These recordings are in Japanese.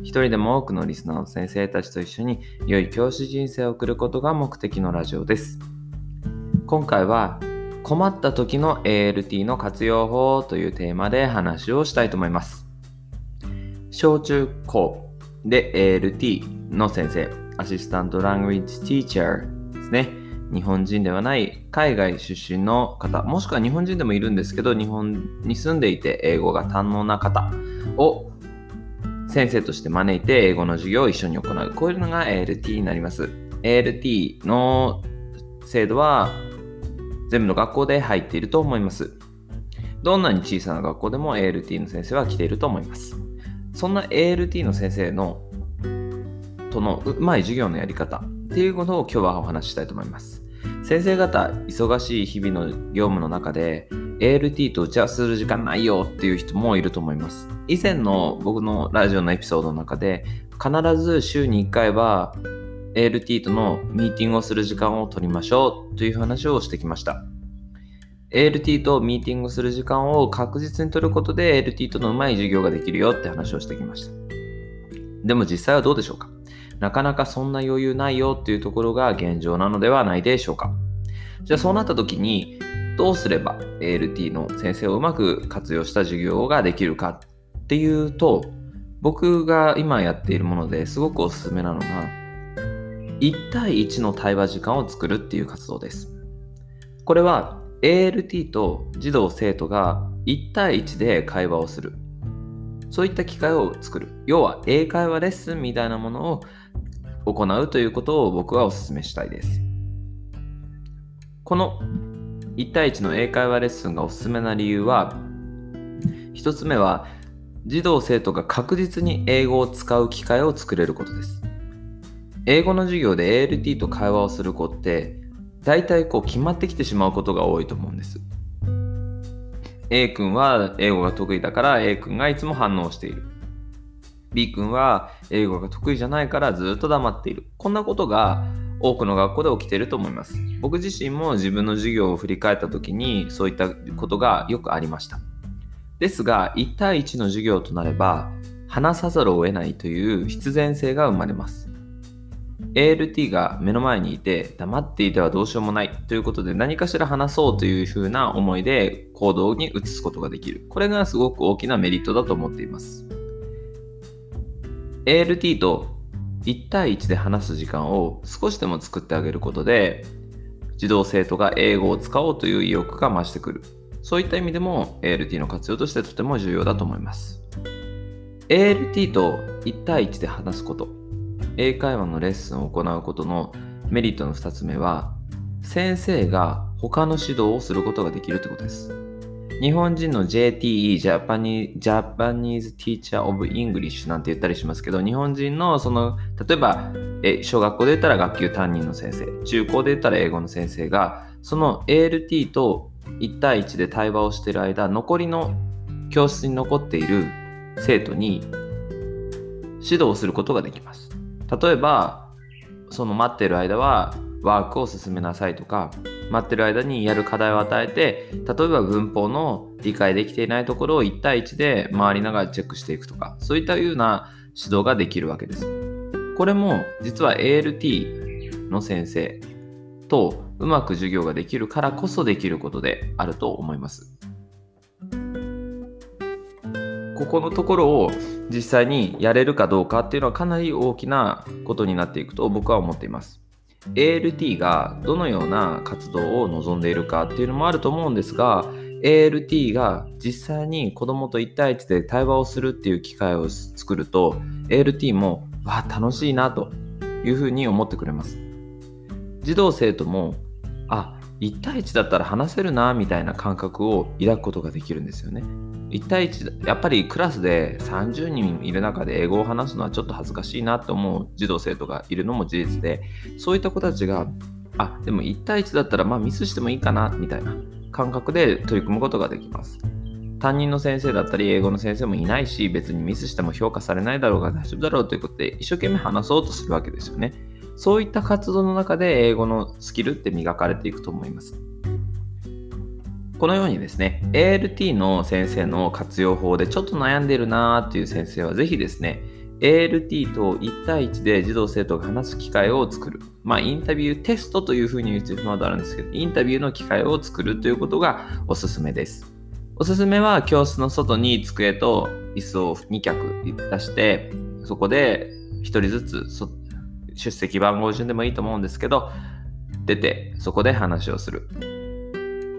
一人でも多くのリスナーの先生たちと一緒に良い教師人生を送ることが目的のラジオです。今回は困った時の ALT の活用法というテーマで話をしたいと思います。小中高で ALT の先生、アシスタントラングイッジティーチャーですね。日本人ではない海外出身の方、もしくは日本人でもいるんですけど、日本に住んでいて英語が堪能な方を先生として招いて英語の授業を一緒に行う。こういうのが ALT になります。ALT の制度は全部の学校で入っていると思います。どんなに小さな学校でも ALT の先生は来ていると思います。そんな ALT の先生のとのうまい授業のやり方っていうことを今日はお話ししたいと思います。先生方、忙しい日々の業務の中で ALT と打ち合わせする時間ないよっていう人もいると思います。以前の僕のラジオのエピソードの中で必ず週に1回は ALT とのミーティングをする時間を取りましょうという話をしてきました。ALT とミーティングする時間を確実に取ることで ALT とのうまい授業ができるよって話をしてきました。でも実際はどうでしょうか？なかなかそんな余裕ないよっていうところが現状なのではないでしょうか？じゃあそうなった時にどうすれば ALT の先生をうまく活用した授業ができるかっていうと僕が今やっているものですごくおすすめなのが1対1の対話時間を作るっていう活動です。これは ALT と児童生徒が1対1で会話をする。そういった機会を作る。要は英会話レッスンみたいなものを行うということを僕はお勧めしたいです。この1対1の英会話レッスンがおすすめな理由は、1つ目は、児童生徒が確実に英語を使う機会を作れることです。英語の授業で ALT と会話をする子って、大体こう決まってきてしまうことが多いと思うんです。A 君は英語が得意だから A 君がいつも反応している。B 君は英語が得意じゃないからずっと黙っている。こんなことが多くの学校で起きてると思います。僕自身も自分の授業を振り返った時にそういったことがよくありました。ですが、1対1の授業となれば、話さざるを得ないという必然性が生まれます。ALT が目の前にいて黙っていてはどうしようもないということで何かしら話そうというふうな思いで行動に移すことができる。これがすごく大きなメリットだと思っています。ALT と1対1で話す時間を少しでも作ってあげることで児童生徒が英語を使おうという意欲が増してくる。そういった意味でも ALT の活用としてとても重要だと思います。ALT と1対1で話すこと。英会話のレッスンを行うことのメリットの2つ目は先生が他の指導をすることができるということです。日本人の JTE、 Japane- Japanese Teacher of English なんて言ったりしますけど、日本人のその、例えば、え小学校で言ったら学級担任の先生、中高で言ったら英語の先生が、その ALT と1対1で対話をしている間、残りの教室に残っている生徒に指導することができます。例えば、その待っている間はワークを進めなさいとか、待ってる間にやる課題を与えて例えば文法の理解できていないところを1対1で回りながらチェックしていくとかそういったような指導ができるわけです。これも実は ALT の先生とうまく授業ができるからこそできることであると思います。ここのところを実際にやれるかどうかっていうのはかなり大きなことになっていくと僕は思っています。ALT がどのような活動を望んでいるかっていうのもあると思うんですが ALT が実際に子供と1対1で対話をするっていう機会を作ると ALT もわ楽しいなというふうに思ってくれます児童生徒もあ1対1だったら話せるなみたいな感覚を抱くことができるんですよね。1対1やっぱりクラスで30人いる中で英語を話すのはちょっと恥ずかしいなと思う児童生徒がいるのも事実でそういった子たちがあでも1対1だったらまあミスしてもいいかなみたいな。感覚で取り組むことができます。担任の先生だったり英語の先生もいないし別にミスしても評価されないだろうが大丈夫だろうということで一生懸命話そうとするわけですよね。そういった活動の中で英語のスキルって磨かれていくと思います。このようにですね、ALT の先生の活用法でちょっと悩んでるなーっていう先生はぜひですね、ALT と1対1で児童生徒が話す機会を作る。まあ、インタビューテストというふうに言ってしまうとあるんですけど、インタビューの機会を作るということがおすすめです。おすすめは教室の外に机と椅子を2脚出して、そこで1人ずつ出席番号順でもいいと思うんですけど、出てそこで話をする。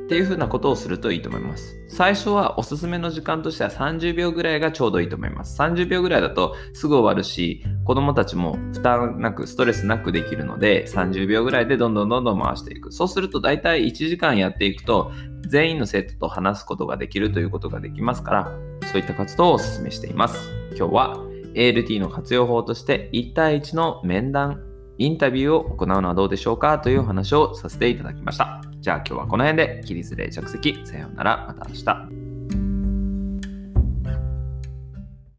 っていうふうなことをするといいと思います。最初はおすすめの時間としては30秒ぐらいがちょうどいいと思います。30秒ぐらいだとすぐ終わるし、子供たちも負担なく、ストレスなくできるので、30秒ぐらいでどんどんどんどん回していく。そうすると大体1時間やっていくと、全員の生徒と話すことができるということができますから、そういった活動をお勧めしています。今日は ALT の活用法として1対1の面談、インタビューを行うのはどうでしょうかというお話をさせていただきました。じゃあ今日はこの辺で、起立で着席、さようなら、また明日。